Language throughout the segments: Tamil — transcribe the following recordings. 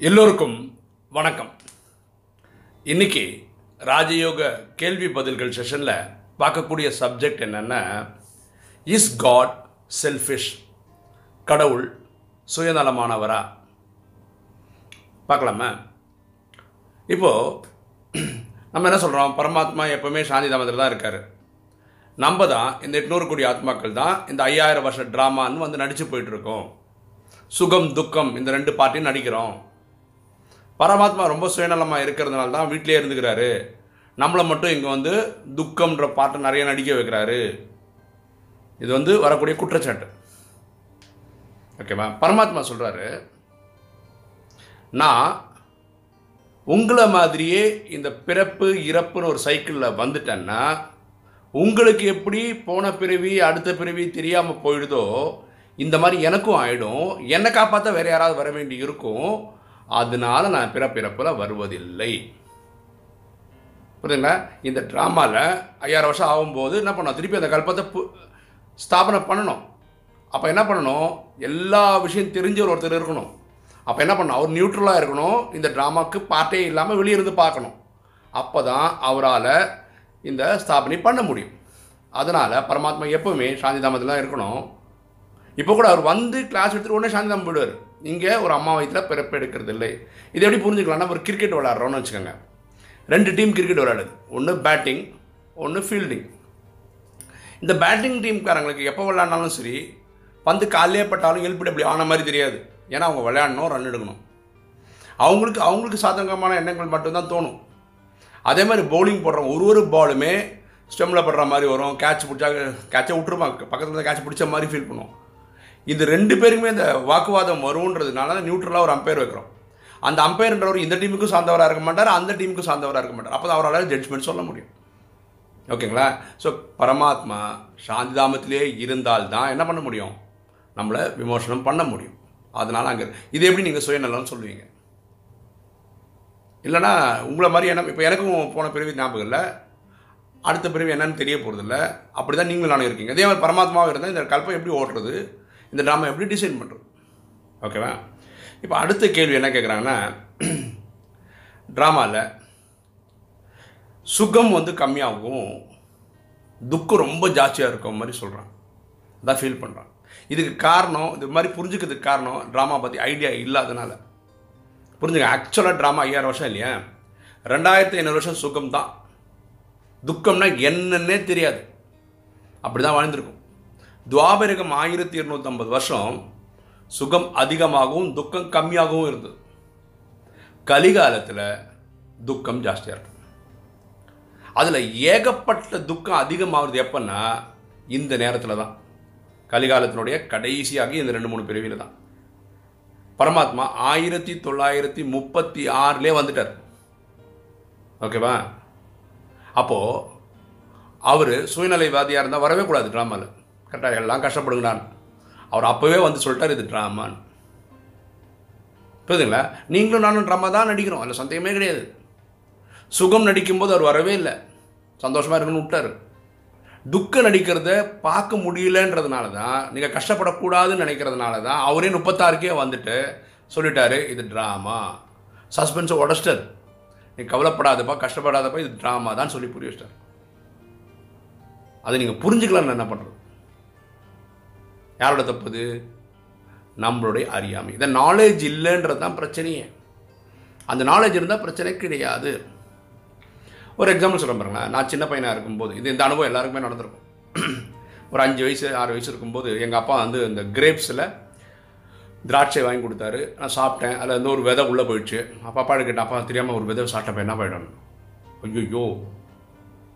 எல்லோருக்கும் வணக்கம். இன்னைக்கு ராஜயோக கேள்வி பதில்கள் செஷனில் பார்க்கக்கூடிய சப்ஜெக்ட் என்னென்னா இஸ் காட் செல்ஃபிஷ் கடவுள் சுயநலமானவரா? பார்க்கலாமா? இப்போது நம்ம என்ன சொல்கிறோம் பரமாத்மா எப்போவுமே சாந்தி தாமத்தில் தான் இருக்கார். நம்ம தான் இந்த எட்நூறு கோடி ஆத்மாக்கள் தான் இந்த ஐயாயிரம் வருஷ ட்ராமான்னு வந்து நடித்து போயிட்டுருக்கோம் சுகம் துக்கம் இந்த ரெண்டு பார்ட்டியும் நடிக்கிறோம். பரமாத்மா ரொம்ப சுயநலமாக இருக்கிறதுனால தான் வீட்டிலே இருந்துக்கிறாரு. நம்மளை மட்டும் இங்கே வந்து துக்கம்ன்ற பாட்டை நிறைய நடிக்க வைக்கிறாரு. இது வந்து வரக்கூடிய குற்றச்சாட்டு. ஓகேவா பரமாத்மா சொல்கிறாரு நான் உங்களை மாதிரியே இந்த பிறப்பு இறப்புன்னு ஒரு சைக்கிளில் வந்துட்டேன்னா உங்களுக்கு எப்படி போன பிறவி அடுத்த பிறவி தெரியாமல் போயிடுதோ இந்த மாதிரி எனக்கும் ஆகிடும் என்னை காப்பாற்ற வேற யாராவது வர வேண்டி இருக்கும். அதனால நான் பிறப்பிறப்பில் வருவதில்லை. புரியுதுங்களா? இந்த ட்ராமாவில் ஐயாயிரம் வருஷம் ஆகும்போது என்ன பண்ணோம் திருப்பி அந்த கல்பத்தை பு- ஸ்தாபனை பண்ணணும். அப்போ என்ன பண்ணணும்? எல்லா விஷயம் தெரிஞ்ச ஒரு ஒருத்தர் இருக்கணும். அப்போ என்ன பண்ணணும்? அவர் நியூட்ரலாக இருக்கணும். இந்த ட்ராமாவுக்கு பார்ட்டே இல்லாமல் வெளியே இருந்து பார்க்கணும். அப்போ தான் அவரால் இந்த ஸ்தாபனை பண்ண முடியும். அதனால் பரமாத்மா எப்பவுமே சாந்தி தாமத்தில் தான் இருக்கணும். இப்போ கூட அவர் வந்து கிளாஸ் எடுத்துகிட்டு உடனே சாந்தி தாமம் போயிடுவார். இங்கே ஒரு அம்மா வயிற்றில் பிறப்பு எடுக்கிறது இல்லை இது எப்படி புரிஞ்சுக்கலாம்னா ஒரு கிரிக்கெட் விளாட்றோன்னு வச்சுக்கோங்க. ரெண்டு டீம் கிரிக்கெட் விளையாடுது. ஒன்று பேட்டிங் ஒன்று ஃபீல்டிங் இந்த பேட்டிங் டீம்காரங்களுக்கு எப்போ விளையாடினாலும் சரி பந்து காலையே பட்டாலும் எல்பிடபிள்யூ ஆன மாதிரி தெரியாது. ஏன்னா அவங்க விளையாடணும் ரன் எடுக்கணும். அவங்களுக்கு அவங்களுக்கு சாதகமான எண்ணங்கள் மட்டும்தான் தோணும். அதே மாதிரி பவுலிங் போடுறவங்க ஒரு ஒரு பாலுமே ஸ்டெம்மில் படுற மாதிரி வரும். கேட்ச் பிடிச்சா கேட்சை விட்டுருப்பாங்க பக்கத்தில் இருந்த கேட்ச் பிடிச்ச மாதிரி ஃபீல் பண்ணுவோம். இது ரெண்டு பேருக்குமே இந்த வாக்குவாதம் வரும்ன்றதுனால நியூட்ரலாக ஒரு அம்பையர் வைக்கிறோம். அந்த அம்பையர்ன்றவர் இந்த டீமுக்கும் சார்ந்தவராக இருக்க மாட்டார் அந்த டீமுக்கும் சார்ந்தவராக இருக்க மாட்டார். அப்போ அவரால் ஜட்ஜ்மெண்ட் சொல்ல முடியும். ஓகேங்களா? ஸோ பரமாத்மா சாந்திதாமத்திலே இருந்தால்தான் என்ன பண்ண முடியும்? நம்மளை விமோசனம் பண்ண முடியும். அதனால் அங்கே இது எப்படி நீங்கள் சுயநலம்னு சொல்லுவீங்க? இல்லைனா உங்களை மாதிரி என்ன இப்போ எனக்கும் போன பிறவி ஞாபகம் இல்லை. அடுத்த பிறவி என்னன்னு தெரிய போகிறதில்ல அப்படி தான் நீங்களும் நானும் இருக்கீங்க. அதே மாதிரி பரமாத்மாவாக இருந்தால் இந்த கல்பம் எப்படி ஓட்டுறது இந்த ட்ராமா எப்படி டிசைன் பண்ணுறது ஓகேவா இப்போ அடுத்த கேள்வி என்ன கேட்குறாங்கன்னா ட்ராமாவில் சுகம் வந்து கம்மியாகும் துக்கம் ரொம்ப ஜாஸ்தியாக இருக்கும் மாதிரி சொல்கிறான் அதான் ஃபீல் பண்ணுறான் இதுக்கு காரணம் இது மாதிரி புரிஞ்சுக்கிறதுக்கு காரணம் ட்ராமா பற்றி ஐடியா இல்லாதனால. புரிஞ்சுங்க ஆக்சுவலாக ட்ராமா ஐயாயிரம் வருஷம் இல்லையா? ரெண்டாயிரத்தி ஐநூறு வருஷம் சுகம் தான் துக்கம்னா என்னன்னே தெரியாது. அப்படி தான் வாழ்ந்துருக்கும். துவாபரகம் ஆயிரத்தி இருநூற்றம்பது வருஷம் சுகம் அதிகமாகவும் துக்கம் கம்மியாகவும் இருந்தது. கலிகாலத்தில் துக்கம் ஜாஸ்தியாக இருக்கும். அதில் ஏகப்பட்ட துக்கம் அதிகமாகிறது எப்பன்னா இந்த நேரத்தில் தான். கலிகாலத்தினுடைய கடைசியாக இந்த ரெண்டு மூணு பிரிவில் தான். பரமாத்மா ஆயிரத்தி தொள்ளாயிரத்தி முப்பத்தி ஆறுலே வந்துட்டார். ஓகேவா? அப்போது அவர் சுயநலைவாதியாக இருந்தால் வரவே கூடாது ட்ராமாவில் கரெக்டாக எல்லாம் கஷ்டப்படுங்கடான்னு அவர் அப்போவே வந்து சொல்லிட்டார் இது ட்ராமான்னு புரியுதுங்களா? நீங்களும் நானும் ட்ராமா தான் நடிக்கிறோம். அதில் சந்தேகமே கிடையாது. சுகம் நடிக்கும்போது அவர் வரவே இல்லை. சந்தோஷமாக இருக்குன்னு விட்டார். துக்கம் நடிக்கிறத பார்க்க முடியலன்றதுனால தான் நீங்கள் கஷ்டப்படக்கூடாதுன்னு நினைக்கிறதுனால தான் அவரே முப்பத்தாறுக்கே வந்துட்டு சொல்லிட்டாரு இது ட்ராமா சஸ்பென்ஸை உடச்சிட்டார். நீ கவலைப்படாதப்பா கஷ்டப்படாதப்பா இது ட்ராமா தான் சொல்லி புரிய வச்சிட்டார். அதை நீங்கள் புரிஞ்சுக்கலாம்னு என்ன பண்ணுறது யாரோட தப்புது நம்மளுடைய அறியாமை. இந்த நாலேஜ் இல்லைன்றது தான் பிரச்சனையே. அந்த நாலேஜ் இருந்தால் பிரச்சனை கிடையாது. ஒரு எக்ஸாம்பிள் சொல்ல பாருங்களேன். நான் சின்ன பையனாக இருக்கும்போது இது இந்த அனுபவம் எல்லாருக்குமே நடந்திருக்கும். ஒரு அஞ்சு வயசு ஆறு வயசு இருக்கும்போது எங்கள் அப்பா வந்து இந்த கிரேப்ஸில் திராட்சை வாங்கி கொடுத்தாரு. நான் சாப்பிட்டேன். அதில் வந்து ஒரு விதை உள்ளே போயிடுச்சு. அப்பா அப்பா கேட்டேன் அப்பா தெரியாமல் ஒரு விதை சாப்பிட்டப்ப என்ன போயிடணும் ஐயோ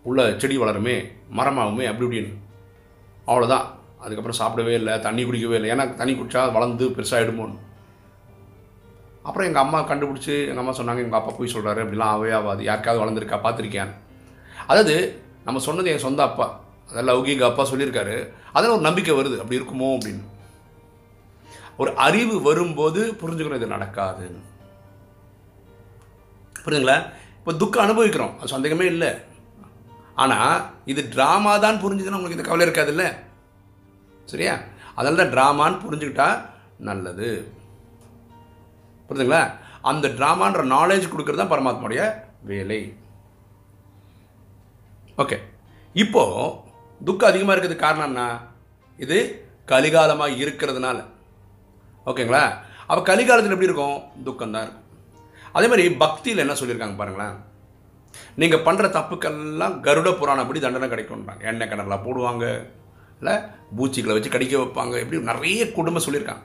உள்ள செடி வளருமே மரமாகுமே அப்படி இப்படின்னு. அவ்வளோதான் அதுக்கப்புறம் சாப்பிடவே இல்லை தண்ணி குடிக்கவே இல்லை. ஏன்னா தண்ணி குடித்தா வளர்ந்து பெருசாகிடுமோன்னு அப்புறம் எங்கள் அம்மா கண்டுபிடிச்சி எங்கள் அம்மா சொன்னாங்க எங்கள் அப்பா போய் சொல்கிறாரு அப்படிலாம் ஆவே ஆகாது. யாருக்காவது வளர்ந்துருக்கா பார்த்துருக்கியான்னு. அதாவது நம்ம சொன்னது என் சொந்த அப்பா. அதாவது லௌகிக அப்பா சொல்லியிருக்காரு. அதில் ஒரு நம்பிக்கை வருது. அப்படி இருக்குமோ அப்படின்னு. ஒரு அறிவு வரும்போது புரிஞ்சுக்கணும் இது நடக்காது புரியுதுங்களா? இப்போ துக்கம் அனுபவிக்கிறோம். அது சந்தேகமே இல்லை. ஆனால் இது ட்ராமா தான் புரிஞ்சுதுன்னா உங்களுக்கு இந்த கவலை இருக்காதுல்ல சரியா? அதனால தான் ட்ராமான்னு புரிஞ்சுக்கிட்டா நல்லது. புரியுதுங்களா அந்த ட்ராமான்ற நாலேஜ் கொடுக்குறது தான் பரமாத்மாவுடைய வேலை. ஓகே இப்போது துக்கம் அதிகமாக இருக்கிறதுக்கு காரணம் என்ன? இது கலிகாலமாக இருக்கிறதுனால. ஓகேங்களா? அப்போ கலிகாலத்தில் எப்படி இருக்கும்? துக்கம் தான் இருக்கும். அதே மாதிரி பக்தியில் என்ன சொல்லியிருக்காங்க பாருங்களேன். நீங்கள் பண்ணுற தப்புக்கெல்லாம் கருட புராணப்படி தண்டனை கிடைக்கும்ன்றாங்க. எண்ணெய் கிணறுலாம் போடுவாங்க. இல்லை பூச்சிகளை வச்சு கடிக்க வைப்பாங்க இப்படி நிறைய குடும்பம் சொல்லியிருக்காங்க.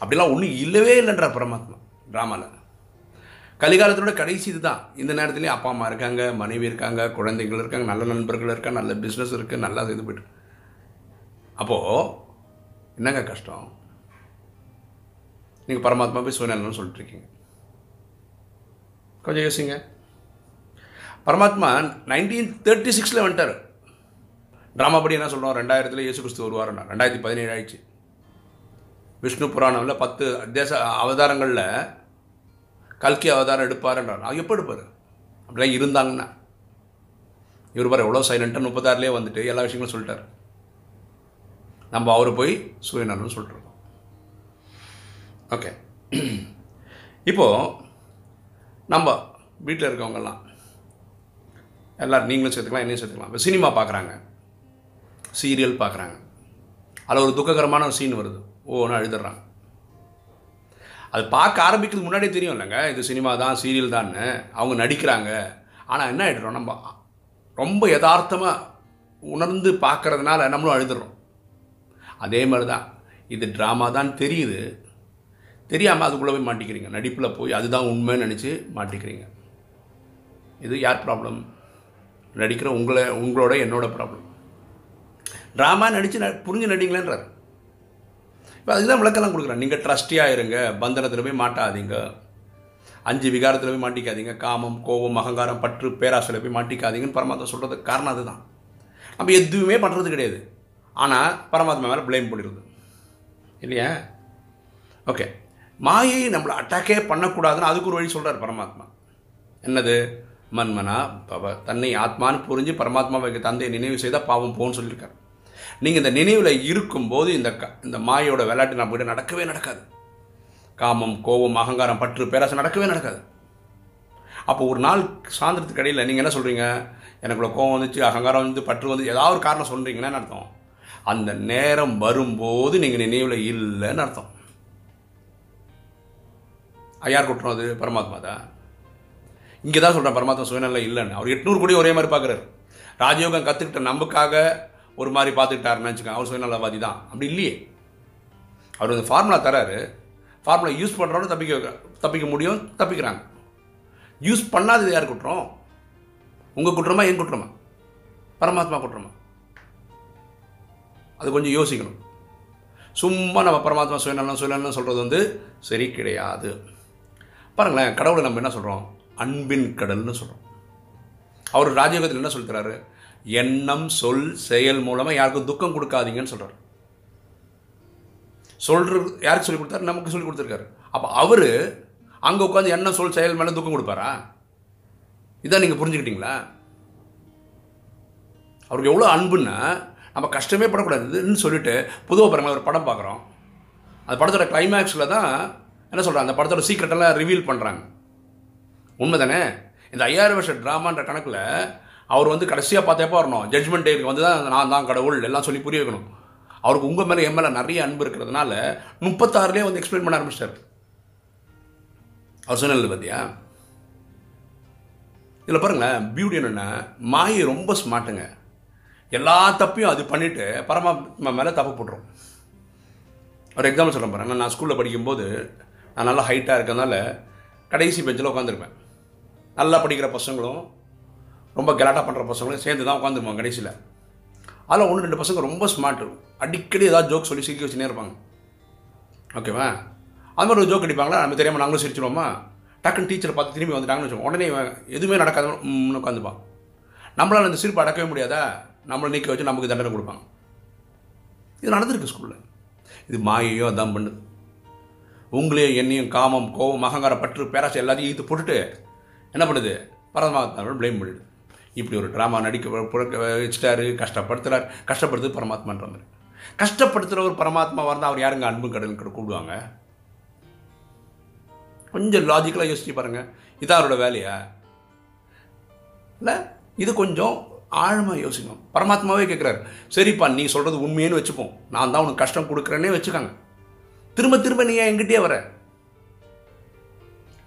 அப்படிலாம் ஒன்றும் இல்லவே இல்லைன்ற பரமாத்மா ட்ராமாவில் கலிகாலத்தோட கடைசி இதுதான். இந்த நேரத்துலேயும் அப்பா அம்மா இருக்காங்க மனைவி இருக்காங்க குழந்தைகள் இருக்காங்க நல்ல நண்பர்கள் இருக்காங்க நல்ல பிஸ்னஸ் இருக்குது நல்லா இது போய்ட்டு. அப்போது என்னங்க கஷ்டம்? நீங்கள் பரமாத்மா போய் சுயநலன்னு சொல்லிட்டு இருக்கீங்க. கொஞ்சம் யோசிங்க. பரமாத்மா நைன்டீன் தேர்ட்டி சிக்ஸில் வந்துட்டார். ட்ராமா படி என்ன சொல்கிறோம் ரெண்டாயிரத்தில் இயேசு கிறிஸ்து வருவாருன்னா. ரெண்டாயிரத்தி பதினேழு ஆயிடுச்சு. விஷ்ணு புராணமில் பத்து தேச அவதாரங்களில் கல்கி அவதாரம் எடுப்பாருன்றார். எப்போ எடுப்பார்? அப்படிலாம் இருந்தாங்கன்னா. இவர் பாரு எவ்வளோ சைலண்ட்டாக முப்பத்தாறுலேயே வந்துட்டு எல்லா விஷயங்களும் சொல்லிட்டார். நம்ம அவரை போய் சுயநலம்னு சொல்லிட்டுருக்கோம் ஓகே இப்போது நம்ம வீட்டில் இருக்கவங்கெல்லாம் எல்லோரும் நீங்களும் சேர்த்துக்கலாம் என்னையும் சேர்த்துக்கலாம். இப்போ சினிமா பார்க்குறாங்க சீரியல் பார்க்குறாங்க. அதில் ஒரு துக்ககரமான ஒரு சீன் வருது. ஓன்னு அழுதுறாங்க அது பார்க்க ஆரம்பிக்கிறதுக்கு முன்னாடியே தெரியும் இல்லைங்க இது சினிமா தான் சீரியல் தான்னு. அவங்க நடிக்கிறாங்க. ஆனால் என்ன ஆகிடுறோம் நம்ம ரொம்ப யதார்த்தமாக உணர்ந்து பார்க்கறதுனால நம்மளும் அழுதுறோம். அதே மாதிரி தான் இது ட்ராமா தான் தெரியுது. தெரியாமல் அதுக்குள்ளே போய் மாட்டிக்கிறீங்க. நடிப்பில் போய் அதுதான் உண்மைன்னு நினச்சி மாட்டிக்கிறீங்க. இது யார் ப்ராப்ளம் நடிக்கிற உங்களை உங்களோட என்னோட ப்ராப்ளம் ட்ராமா நடித்து ந புரிஞ்சு நடிங்களேன்றார். இப்போ அதுக்கு தான் விளக்கெல்லாம் கொடுக்குறேன் நீங்கள் ட்ரஸ்டியாக இருங்க பந்தனத்தில் போய் மாட்டாதீங்க. அஞ்சு விகாரத்தில் போய் மாட்டிக்காதீங்க. காமம் கோபம் அகங்காரம் பற்று பேராசையில் போய் மாட்டிக்காதீங்கன்னு பரமாத்மா சொல்கிறதுக்கு காரணம் அதுதான். நம்ம எதுவுமே பண்ணுறது கிடையாது. ஆனால் பரமாத்மா மேலே பிளேம் பண்ணிடுது இல்லையா? ஓகே மாயை நம்மளை அட்டாக்கே பண்ணக்கூடாதுன்னு அதுக்கு ஒரு வழி சொல்கிறார் பரமாத்மா. என்னது? மன்மனா பவ தன்னை ஆத்மான்னு புரிஞ்சு பரமாத்மாவை தந்தையை நினைவு செய்தால் பாவம் போன்னு சொல்லியிருக்காரு. நீங்கள் இந்த நினைவில் இருக்கும்போது இந்த க இந்த மாயோட விளையாட்டு நம்ம கிட்ட நடக்கவே நடக்காது. காமம் கோபம் அகங்காரம் பற்று பேராசை நடக்கவே நடக்காது. அப்போ ஒரு நாள் சாயந்தரத்துக்கு இடையில் நீங்கள் என்ன சொல்கிறீங்க எனக்குள்ள கோபம் வந்துச்சு அகங்காரம் வந்து பற்று வந்து ஏதாவது ஒரு காரணம் சொல்கிறீங்கன்னு அர்த்தம்? அந்த நேரம் வரும்போது நீங்கள் நினைவில் இல்லைன்னு அர்த்தம். யார் குற்றம் அது பரமாத்மா தான். இங்கே தான் சொல்கிறேன் பரமாத்மா சுயநலம் இல்லைன்னு. அவர் எட்நூறு கோடி ஒரே மாதிரி பார்க்குறாரு. ராஜயோகம் கற்றுக்கிட்ட நமக்காக ஒரு மாதிரி பார்த்துக்கிட்டாருன்னு வச்சுக்கோங்க அவர் சுயநலவாதி தான். அப்படி இல்லையே. அவர் வந்து ஃபார்முலா தராரு. ஃபார்முலா யூஸ் பண்ணுறவங்க தப்பிக்க தப்பிக்க முடியும் தப்பிக்கிறாங்க. யூஸ் பண்ணாதது யார் குற்றம்? உங்கள் குற்றமா என் குற்றமா? பரமாத்மா குற்றமா? அது கொஞ்சம் யோசிக்கணும். சும்மா நம்ம பரமாத்மா சுயநலம் சுயநலம் சொல்கிறது வந்து சரி கிடையாது. பாருங்களேன் கடவுளை நம்ம என்ன சொல்கிறோம் அன்பின் கடல்னு சொல்கிறோம் அவர் ராஜயோகத்தில் என்ன சொல்கிறாரு எண்ணம் சொல் செயல் மூலமாக யாருக்கும் துக்கம் கொடுக்காதீங்கன்னு சொல்கிறார் சொல்கிற யாருக்கு சொல்லி கொடுத்தாரு? நமக்கு சொல்லி கொடுத்துருக்காரு. அப்போ அவர் அங்கே உட்காந்து எண்ணம் சொல் செயல் மேலே துக்கம் கொடுப்பாரா? இதான் நீங்கள் புரிஞ்சுக்கிட்டீங்களா? அவருக்கு எவ்வளோ அன்புன்னா நம்ம கஷ்டமே படக்கூடாதுன்னு சொல்லிட்டு புதுவாக பாருங்களேன் ஒரு படம் பார்க்குறோம். அந்த படத்தோட கிளைமேக்ஸில் தான் என்ன சொல்கிறாங்க அந்த படத்தோட சீக்கிரட்டெல்லாம் ரிவீல் பண்ணுறாங்க உண்மை தானே இந்த ஐயாயிரம் வருஷம் ட்ராமான்ற கணக்கில் அவர் வந்து கடைசியாக பார்த்தப்போ வரணும். ஜட்மெண்ட் டேக்கு வந்து தான் நான் தான் கடவுள் எல்லாம் சொல்லி புரிய வைக்கணும். அவருக்கு உங்கள் மேலே என் மேலே நிறைய அன்பு இருக்கிறதுனால முப்பத்தாறுலேயே வந்து எக்ஸ்பிளைன் பண்ண ஆரம்பிச்சிட்டார். அவர் சொன்னது பார்த்தியா இதில் பாருங்களேன் பியூட்டி என்னென்னா மாயை ரொம்ப ஸ்மார்ட்டுங்க எல்லா தப்பையும் அது பண்ணிவிட்டு பரமாத்மா மேலே தப்பு போட்டுரும். ஒரு எக்ஸாம்பிள் சொல்ல பாருங்க. நான் ஸ்கூலில் படிக்கும்போது நான் நல்லா ஹைட்டாக இருக்கிறதுனால கடைசி பெஞ்சில் உட்காந்துருப்பேன் நல்லா படிக்கிற பசங்களும் ரொம்ப கலாட்டா பண்ணுற பசங்களும் சேர்ந்து தான் உட்காந்துருப்பாங்க கடைசியில். அதில் ஒன்று ரெண்டு பசங்க ரொம்ப ஸ்மார்ட் அடிக்கடி ஏதாவது ஜோக் சொல்லி சிரிக்க வச்சுனே இருப்பாங்க. ஓகேவா அது மாதிரி ஒரு ஜோக் அடிப்பாங்களா? நம்ம தெரியாமல் நாங்களும் சிரிச்சிடுவோமா டக்குன்னு டீச்சரை பார்த்து திரும்பி வந்துட்டாங்கன்னு வச்சுக்கோங்க. உடனே எதுவுமே நடக்காத உட்காந்துப்பான் நம்மளால் அந்த சிரிப்பு அடக்கவே முடியாதா? நம்மளை நீக்க வச்சு நமக்கு தண்டனை கொடுப்பாங்க. இது நடந்திருக்கு ஸ்கூலில் இது மாயையோ அதான் பண்ணுது. உங்களையும் என்னையும் காமம் கோபம் அகங்கார பற்று பேராசை எல்லாத்தையும் ஈத்து போட்டுட்டு என்ன பண்ணுது? பரதமாக ப்ளேம் பண்ணிடுது. இப்படி ஒரு ட்ராமா நடிக்க புழக்க வச்சுட்டாரு. கஷ்டப்படுத்துகிறார் கஷ்டப்படுத்து பரமாத்மான்ற மாதிரி. கஷ்டப்படுத்துகிற ஒரு பரமாத்மா இருந்தால் அவர் யாருங்க? அன்பு கடலுக்கு கூப்பிடுவாங்க கொஞ்சம் லாஜிக்கலாக யோசிச்சு பாருங்கள் இதான் அவரோட வேலையா? இல்லை இது கொஞ்சம் ஆழமாக யோசிக்கணும். பரமாத்மாவே கேட்குறாரு சரிப்பா நீ சொல்கிறது உண்மையேன்னு வச்சுப்போம். நான் தான் உனக்கு கஷ்டம் கொடுக்குறேன்னே வச்சுக்காங்க. திரும்ப திரும்ப நீ ஏன் என்கிட்டயே வர?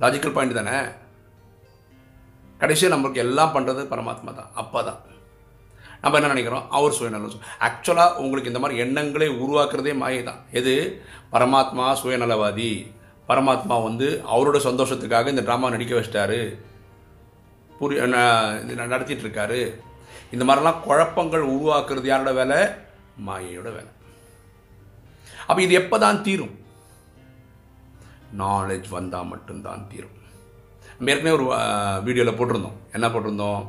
லாஜிக்கல் பாயிண்ட் தானே? கடைசியாக நம்மளுக்கு எல்லாம் பண்ணுறது பரமாத்மா தான். அப்பா தான் நம்ம என்ன நினைக்கிறோம்? அவர் சுயநலம் ஆக்சுவலாக உங்களுக்கு இந்த மாதிரி எண்ணங்களை உருவாக்குறதே மாயை தான். எது? பரமாத்மா சுயநலவாதி. பரமாத்மா வந்து அவரோட சந்தோஷத்துக்காக இந்த ட்ராமா நடிக்க வச்சிட்டாரு. புரி இது நடத்திட்டு இருக்காரு. இந்த மாதிரிலாம் குழப்பங்கள் உருவாக்குறது யாரோட வேலை? மாயையோட வேலை. அப்போ இது எப்போ தான் தீரும்? நாலேஜ் வந்தால் மட்டும்தான் தீரும். நம்ம ஏற்கனவே ஒரு வீடியோவில் போட்டிருந்தோம். என்ன போட்டிருந்தோம்?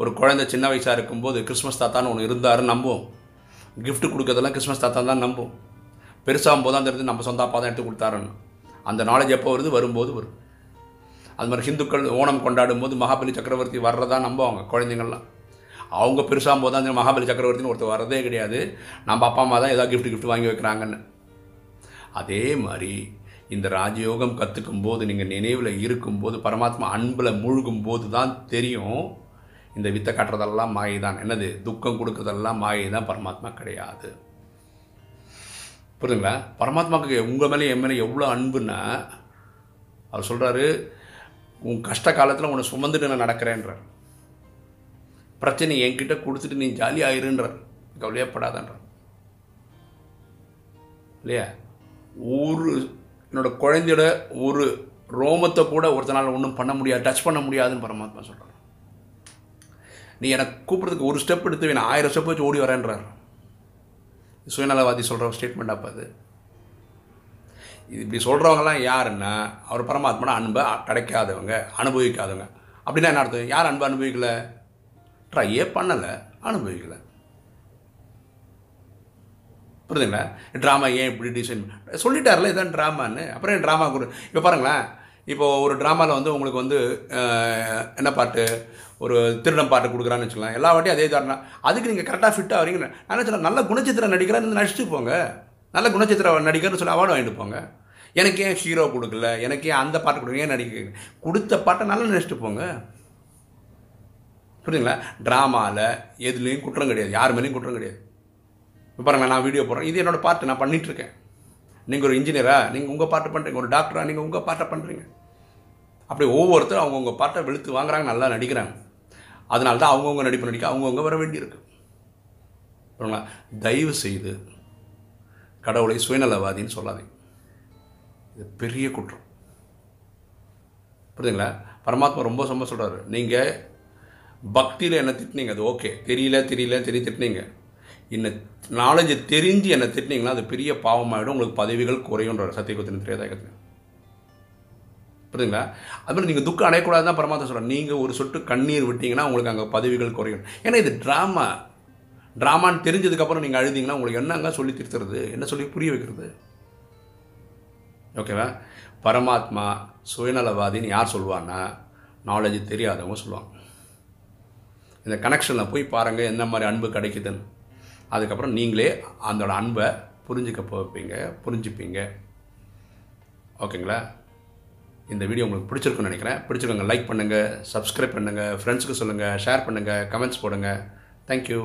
ஒரு குழந்தை சின்ன வயசாக இருக்கும்போது கிறிஸ்மஸ் தாத்தான்னு ஒன்று இருந்தாருன்னு நம்புவோம். கிஃப்ட் கொடுக்கறதெல்லாம் கிறிஸ்மஸ் தாத்தா தான் நம்புவோம். பெருசாகும் போது தான் தெரிஞ்சு நம்ம சொந்த அப்பா தான் எடுத்து கொடுத்தாருன்னு. அந்த நாலேஜ் எப்போ வருது? வரும்போது வரும். அது மாதிரி ஹிந்துக்கள் ஓணம் கொண்டாடும் போது மகாபலி சக்கரவர்த்தி வர்றதா நம்புவாங்க குழந்தைங்கள்லாம். அவங்க பெருசாகும் போது தான் மகாபலி சக்கரவர்த்தின்னு ஒருத்தர் வரதே கிடையாது. நம்ம அப்பா அம்மா தான் ஏதாவது கிஃப்ட் கிஃப்ட் வாங்கி வைக்கிறாங்கன்னு. அதே மாதிரி இந்த ராஜயோகம் கற்றுக்கும் போது நீங்கள் நினைவில் இருக்கும்போது பரமாத்மா அன்பில் மூழ்கும் போது தான் தெரியும். இந்த வித்தை காட்டுறதெல்லாம் மாயை தான் என்னது? துக்கம் கொடுக்கறதெல்லாம் மாயை தான் பரமாத்மா கிடையாது. புரியுதுங்களா? பரமாத்மாவுக்கு உங்கள் மேலே என் மேலே எவ்வளோ அன்புன்னா அவர் சொல்கிறாரு உன் கஷ்ட காலத்தில் உன்னை சுமந்துட்டு நான் நடக்கிறேன்றார். பிரச்சனை என்கிட்ட கொடுத்துட்டு நீ ஜாலி ஆயிருன்றார். கவலையப்படாதன்றார். இல்லையா? ஒரு என்னோட குழந்தையோட ஒரு ரோமத்தை கூட ஒருத்தனால ஒன்றும் பண்ண முடியாது டச் பண்ண முடியாதுன்னு பரமாத்மா சொல்கிறார் நீ எனக்கு கூப்பிட்றதுக்கு ஒரு ஸ்டெப் எடுத்து நான் ஆயிரம் ஸ்டெப் வச்சு ஓடி வரேன்றார். சுயநலவாதி சொல்கிற ஸ்டேட்மெண்ட் அப்போ அது. இது இப்படி சொல்கிறவங்கலாம் யாருன்னா அவர் பரமாத்மான அன்பை கிடைக்காதவங்க அனுபவிக்காதவங்க. அப்படின்னா என்ன அர்த்தம்? யார் அன்பு அனுபவிக்கல? ட்ரையே பண்ணலை அனுபவிக்கலை. புரியுதுங்களா ட்ராமா ஏன் இப்படி டிசைன் சொல்லிட்டார்ல இதான் ட்ராமான்னு அப்புறம் ஏன் ட்ராமா கொடு? இப்போ பாருங்களேன். இப்போ ஒரு ட்ராமாவில் வந்து உங்களுக்கு வந்து என்ன பாட்டு? ஒரு திருடம் பாட்டு கொடுக்குறான்னு வச்சுக்கலாம் எல்லா வாட்டியும் அதே தாரணா அதுக்கு நீங்கள் கரெக்டாக ஃபிட்டாக வரீங்க. நான் என்ன சொல்ல நல்ல குணச்சித்திர நடிகராக நடிச்சுட்டு போங்க. நல்ல குணச்சித்திர நடிகர்னு சொல்லி அவார்டு வாங்கிட்டு போங்க. எனக்கு ஏன் ஹீரோ கொடுக்கல? எனக்கு ஏன் அந்த பாட்டு கொடுக்க ஏன் நடிக்க கொடுத்த பாட்டை நல்லா நடிச்சுட்டு போங்க. புரியுதுங்களா ட்ராமாவில் எதுலேயும் குற்றம் கிடையாது. யார் மேலேயும் குற்றம் கிடையாது. பாருங்கள் நான் வீடியோ போடுறேன். இது என்னோட பார்ட்டு நான் பண்ணிகிட்ருக்கேன் இருக்கேன் நீங்கள் ஒரு இன்ஜினியரா நீங்கள் உங்கள் பாட்டு பண்ணுறீங்க ஒரு டாக்டரா நீங்கள் உங்கள் பாட்டை பண்ணுறீங்க அப்படி ஒவ்வொருத்தரும் அவங்கவுங்க பாட்டை வெளுத்து வாங்குறாங்க நல்லா நடிக்கிறாங்க. அதனால தான் அவங்கவுங்க நடிப்பு நடிக்க அவங்கவுங்க வர வேண்டியிருக்கு. பாருங்களா தயவு செய்து கடவுளை சுயநலவாதின்னு சொல்லாதீங்க. இது பெரிய குற்றம். புரியுதுங்களா? பரமாத்மா ரொம்ப ரொம்ப சொல்கிறாரு நீங்கள் பக்தியில் என்ன திட்டினீங்க அது ஓகே தெரியல தெரியல தெரிய திட்டினீங்க. என்ன நாலேஜ் தெரிஞ்சு என்ன திட்டினீங்கன்னா அது பெரிய பாவமாகிடும் உங்களுக்கு பதவிகள் குறையுன்ற சத்தியகுத்தின் திரேதாயகத்தில் புரியுதுங்களா? அதுமாதிரி நீங்கள் துக்கம் அடையக்கூடாது தான் பரமாத்மா சொல்கிறேன் நீங்கள் ஒரு சொட்டு கண்ணீர் விட்டீங்கன்னா உங்களுக்கு அங்கே பதவிகள் குறையும். ஏன்னா இது ட்ராமா ட்ராமான்னு தெரிஞ்சதுக்கப்புறம் நீங்கள் அழுதிங்கன்னா உங்களுக்கு என்னங்க சொல்லி திருத்துறது? என்ன சொல்லி புரிய வைக்கிறது? ஓகேவா பரமாத்மா சுயநலவாதின்னு யார் சொல்லுவான்னா நாலேஜ் தெரியாதவங்க சொல்லுவாங்க. இந்த கனெக்ஷனில் போய் பாருங்கள் என்ன மாதிரி அன்பு கிடைக்குதுன்னு. அதுக்கப்புறம் நீங்களே அதோட அன்பை புரிஞ்சுக்க போவீங்க புரிஞ்சுப்பீங்க. ஓகேங்களா? இந்த வீடியோ உங்களுக்கு பிடிச்சிருக்குன்னு நினைக்கிறேன். பிடிச்சிருக்கவங்க லைக் பண்ணுங்கள் சப்ஸ்கிரைப் பண்ணுங்கள் ஃப்ரெண்ட்ஸுக்கு சொல்லுங்கள் ஷேர் பண்ணுங்கள் கமெண்ட்ஸ் போடுங்க. தேங்க்யூ